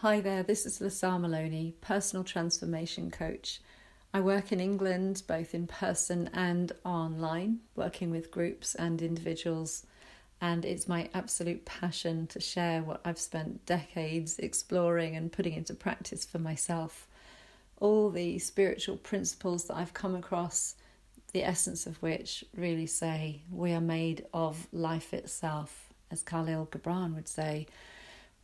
Hi there, this is Lasar Maloney, personal transformation coach. I work in England both in person and online, working with groups and individuals, and it's my absolute passion to share what I've spent decades exploring and putting into practice for myself. All the spiritual principles that I've come across, the essence of which really say we are made of life itself, as Kahlil Gibran would say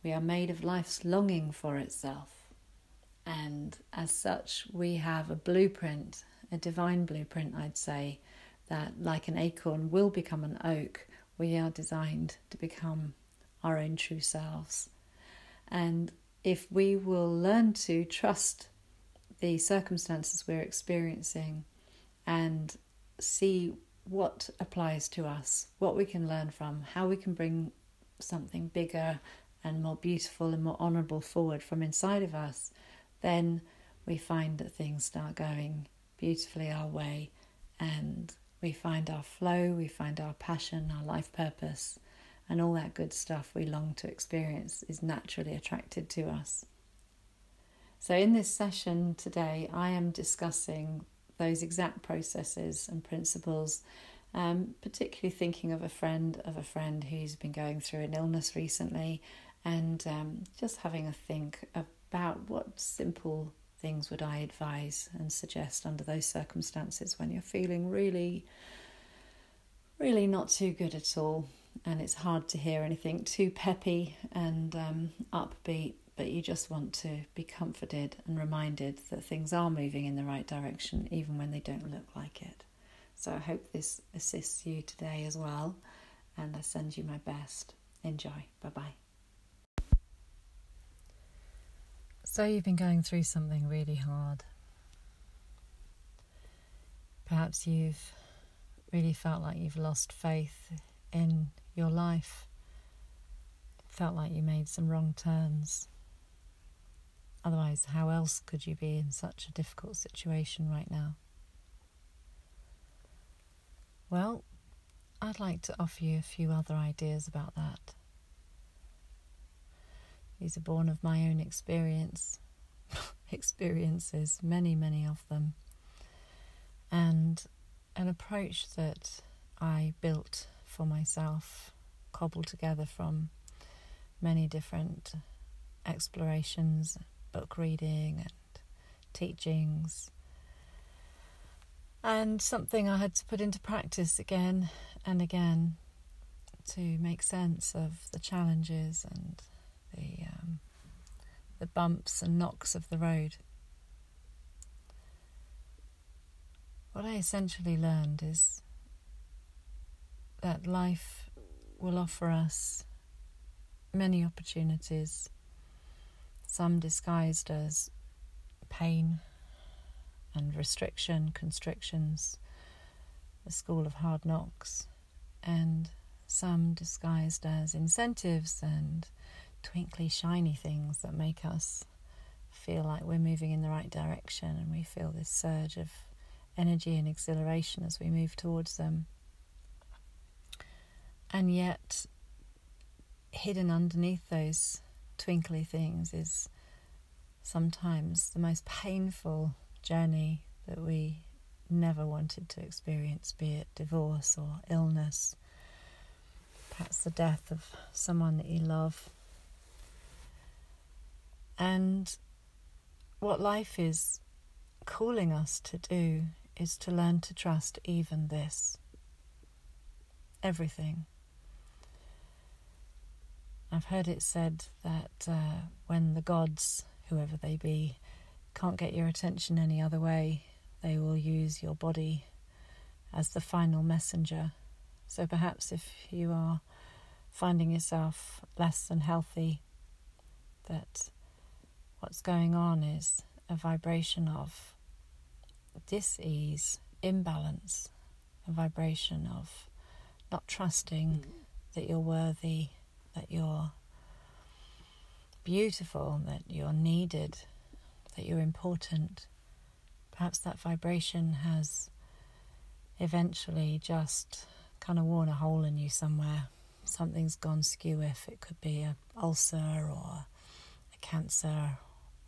we are made of life's longing for itself. And as such, we have a blueprint, a divine blueprint, I'd say, that like an acorn will become an oak, we are designed to become our own true selves. And if we will learn to trust the circumstances we're experiencing and see what applies to us, what we can learn from, how we can bring something bigger and more beautiful and more honourable forward from inside of us, then we find that things start going beautifully our way and we find our flow, we find our passion, our life purpose, and all that good stuff we long to experience is naturally attracted to us. So, in this session today, I am discussing those exact processes and principles, um, particularly thinking of a friend of a friend who's been going through an illness recently and um, just having a think about what simple things would I advise and suggest under those circumstances when you're feeling really, really not too good at all, and it's hard to hear anything too peppy and um, upbeat, but you just want to be comforted and reminded that things are moving in the right direction, even when they don't look like it. So I hope this assists you today as well, and I send you my best. Enjoy. Bye bye. So you've been going through something really hard. Perhaps you've really felt like you've lost faith in your life, felt like you made some wrong turns. Otherwise, how else could you be in such a difficult situation right now? Well, I'd like to offer you a few other ideas about that. These are born of my own experience, experiences, many, many of them, and an approach that I built for myself, cobbled together from many different explorations, book reading, and teachings. And something I had to put into practice again and again to make sense of the challenges and the bumps and knocks of the road. What I essentially learned is that life will offer us many opportunities, some disguised as pain and restriction, constrictions, the school of hard knocks, and some disguised as incentives and twinkly, shiny things that make us feel like we're moving in the right direction and we feel this surge of energy and exhilaration as we move towards them. And yet, hidden underneath those twinkly things is sometimes the most painful journey that we never wanted to experience, be it divorce or illness, perhaps the death of someone that you love and what life is calling us to do is to learn to trust even this. Everything. I've heard it said that uh, when the gods, whoever they be, can't get your attention any other way, they will use your body as the final messenger. So perhaps if you are finding yourself less than healthy, that what's going on is a vibration of dis-ease, imbalance, a vibration of not trusting mm. that you're worthy, that you're beautiful, that you're needed, that you're important. Perhaps that vibration has eventually just kind of worn a hole in you somewhere. Something's gone skew if it could be a ulcer or a cancer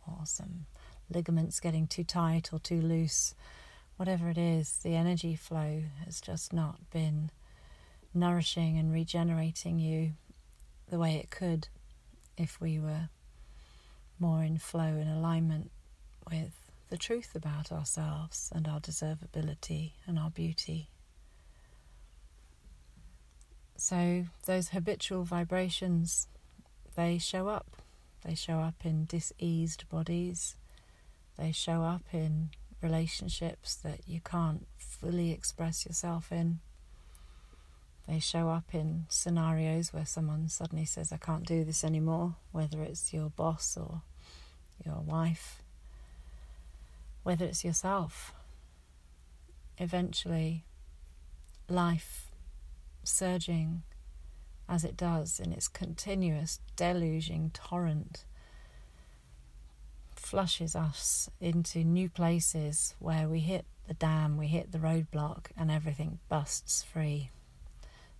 or some ligaments getting too tight or too loose, whatever it is, the energy flow has just not been nourishing and regenerating you the way it could if we were more in flow and alignment with the truth about ourselves and our deservability and our beauty. So, those habitual vibrations, they show up. They show up in diseased bodies. They show up in relationships that you can't fully express yourself in. They show up in scenarios where someone suddenly says, I can't do this anymore, whether it's your boss or your wife, whether it's yourself. Eventually, life surging as it does in its continuous deluging torrent flushes us into new places where we hit the dam, we hit the roadblock, and everything busts free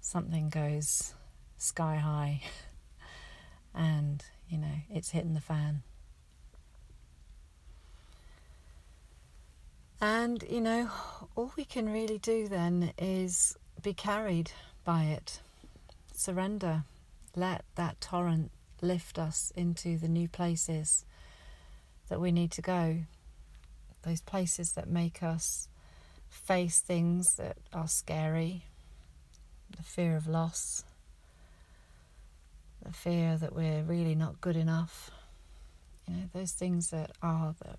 something goes sky high and, you know, it's hitting the fan. And, you know, all we can really do then is be carried by it, surrender, let that torrent lift us into the new places that we need to go, those places that make us face things that are scary, the fear of loss, the fear that we're really not good enough. You know, those things that are the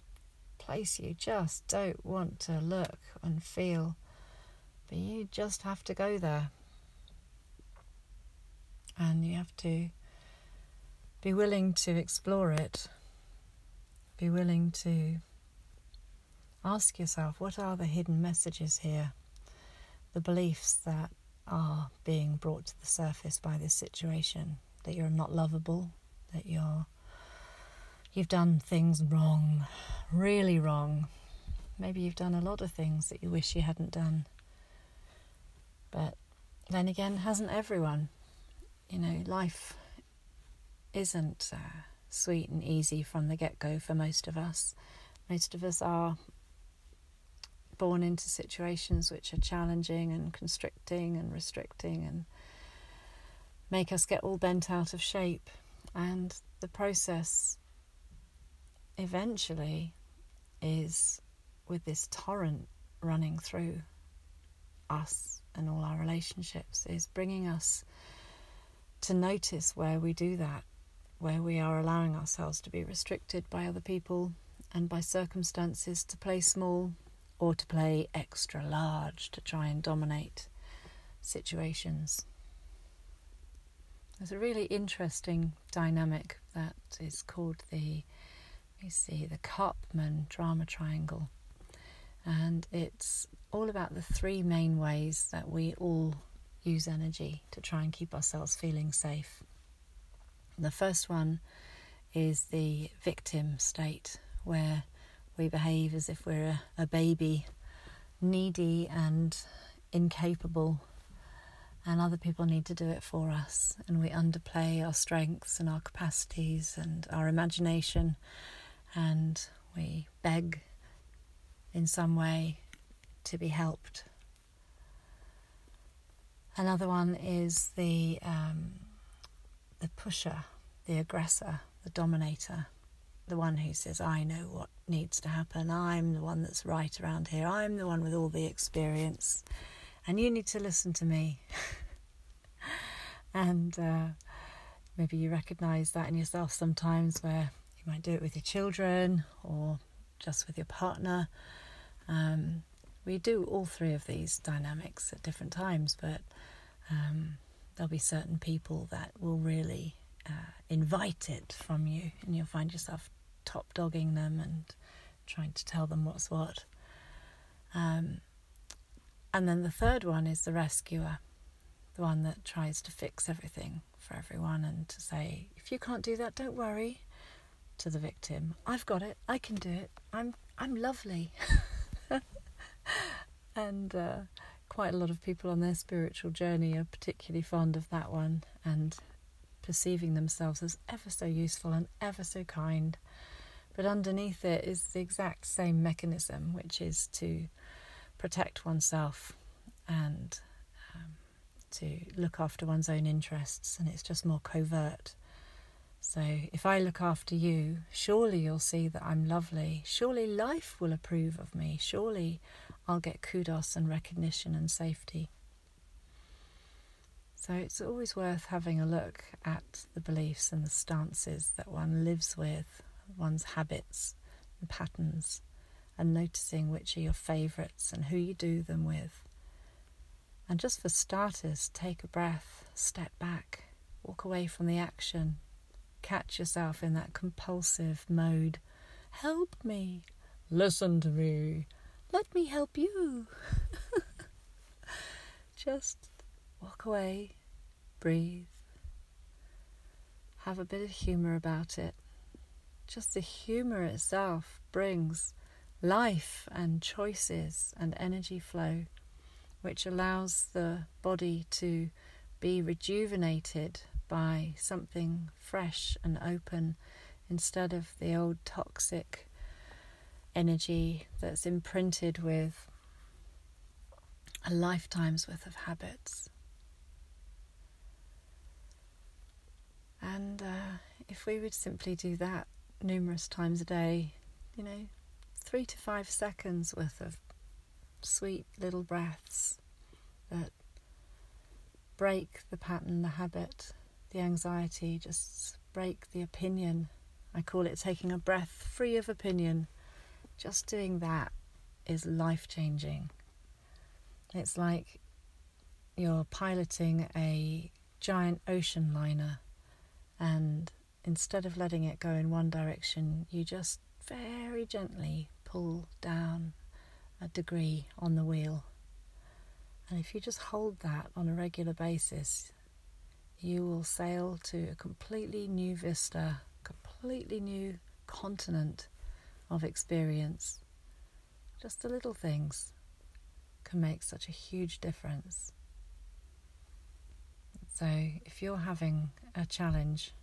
place you just don't want to look and feel, but you just have to go there. And you have to be willing to explore it, be willing to ask yourself what are the hidden messages here, the beliefs that are being brought to the surface by this situation that you're not lovable, that you're you've done things wrong, really wrong. Maybe you've done a lot of things that you wish you hadn't done. But then again, hasn't everyone? You know, life isn't uh, sweet and easy from the get go for most of us. Most of us are born into situations which are challenging and constricting and restricting and make us get all bent out of shape. And the process eventually is with this torrent running through us and all our relationships, is bringing us to notice where we do that, where we are allowing ourselves to be restricted by other people and by circumstances to play small or to play extra large to try and dominate situations. There's a really interesting dynamic that is called the, you see, the Karpman drama triangle. And it's all about the three main ways that we all use energy to try and keep ourselves feeling safe. The first one is the victim state, where we behave as if we're a, a baby, needy and incapable, and other people need to do it for us, and we underplay our strengths and our capacities and our imagination, and we beg in some way to be helped. Another one is the um, the pusher, the aggressor, the dominator the one who says, I know what needs to happen. I'm the one that's right around here. I'm the one with all the experience. And you need to listen to me. and uh, maybe you recognize that in yourself sometimes where you might do it with your children or just with your partner. Um, we do all three of these dynamics at different times, but um, there'll be certain people that will really uh, invite it from you, and you'll find yourself top dogging them and trying to tell them what's what. Um, and then the third one is the rescuer, the one that tries to fix everything for everyone and to say, if you can't do that, don't worry. To the victim, I've got it. I can do it. I'm I'm lovely. and uh, quite a lot of people on their spiritual journey are particularly fond of that one and perceiving themselves as ever so useful and ever so kind. But underneath it is the exact same mechanism, which is to protect oneself and um, to look after one's own interests, and it's just more covert. So, if I look after you, surely you'll see that I'm lovely. Surely life will approve of me. Surely I'll get kudos and recognition and safety. So, it's always worth having a look at the beliefs and the stances that one lives with, one's habits and patterns, and noticing which are your favourites and who you do them with. And just for starters, take a breath, step back, walk away from the action, catch yourself in that compulsive mode. Help me. Listen to me. Let me help you. Just walk away, breathe, have a bit of humour about it. Just the humour itself brings life and choices and energy flow, which allows the body to be rejuvenated by something fresh and open instead of the old toxic energy that's imprinted with a lifetime's worth of habits. And uh, if we would simply do that numerous times a day, you know, three to five seconds worth of sweet little breaths that break the pattern, the habit, the anxiety, just break the opinion. I call it taking a breath free of opinion. Just doing that is life changing. It's like you're piloting a giant ocean liner, and instead of letting it go in one direction, you just very gently pull down a degree on the wheel. And if you just hold that on a regular basis, you will sail to a completely new vista, completely new continent of experience. Just the little things can make such a huge difference. So, if you're having a challenge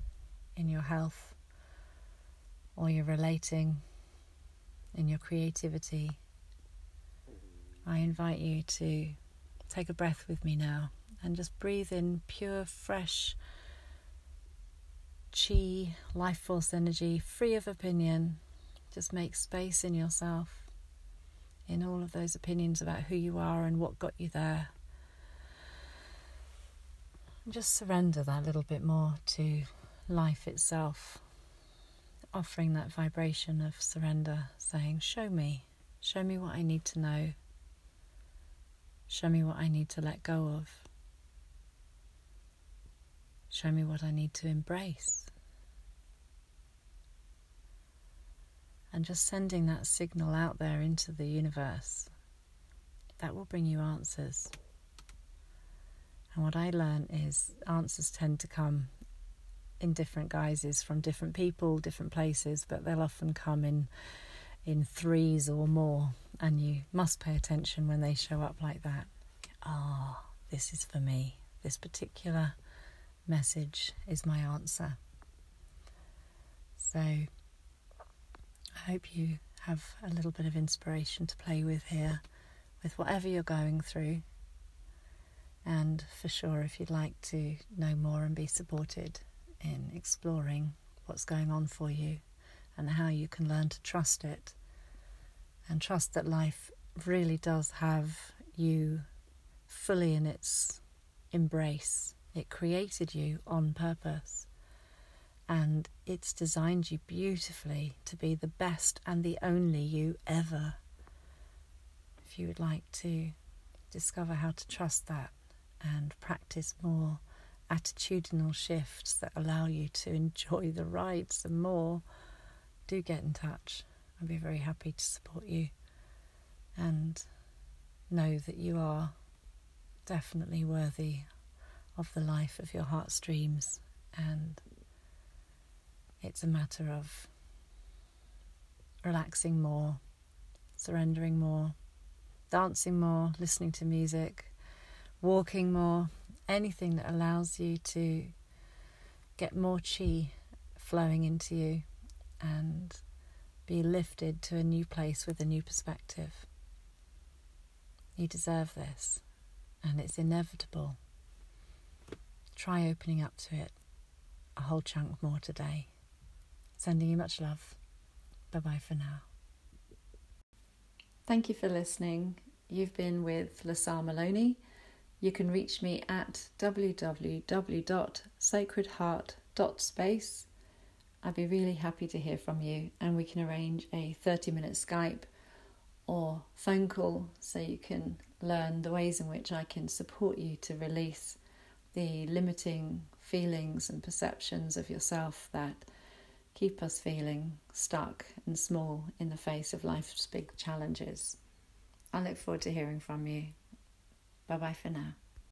in your health, or you're relating in your creativity, I invite you to take a breath with me now and just breathe in pure, fresh chi, life force energy, free of opinion. Just make space in yourself, in all of those opinions about who you are and what got you there. And just surrender that little bit more to life itself, offering that vibration of surrender, saying, Show me, show me what I need to know, show me what I need to let go of. Show me what I need to embrace. And just sending that signal out there into the universe, that will bring you answers. And what I learned is answers tend to come in different guises from different people, different places, but they'll often come in in threes or more, and you must pay attention when they show up like that. Ah, oh, this is for me. This particular message is my answer. So I hope you have a little bit of inspiration to play with here, with whatever you're going through. And for sure, if you'd like to know more and be supported in exploring what's going on for you and how you can learn to trust it and trust that life really does have you fully in its embrace it created you on purpose. And it's designed you beautifully to be the best and the only you ever. If you would like to discover how to trust that and practice more attitudinal shifts that allow you to enjoy the ride some more, do get in touch. I'd be very happy to support you and know that you are definitely worthy of the life of your heartstrings, and it's a matter of relaxing more, surrendering more, dancing more, listening to music, walking more, anything that allows you to get more chi flowing into you and be lifted to a new place with a new perspective. You deserve this, and it's inevitable. Try opening up to it a whole chunk more today. Sending you much love. Bye bye for now. Thank you for listening. You've been with Lasar Maloney. You can reach me at www.sacredheart.space. I'd be really happy to hear from you, and we can arrange a 30 minute Skype or phone call so you can learn the ways in which I can support you to release the limiting feelings and perceptions of yourself that keep us feeling stuck and small in the face of life's big challenges. I look forward to hearing from you. Bye bye for now.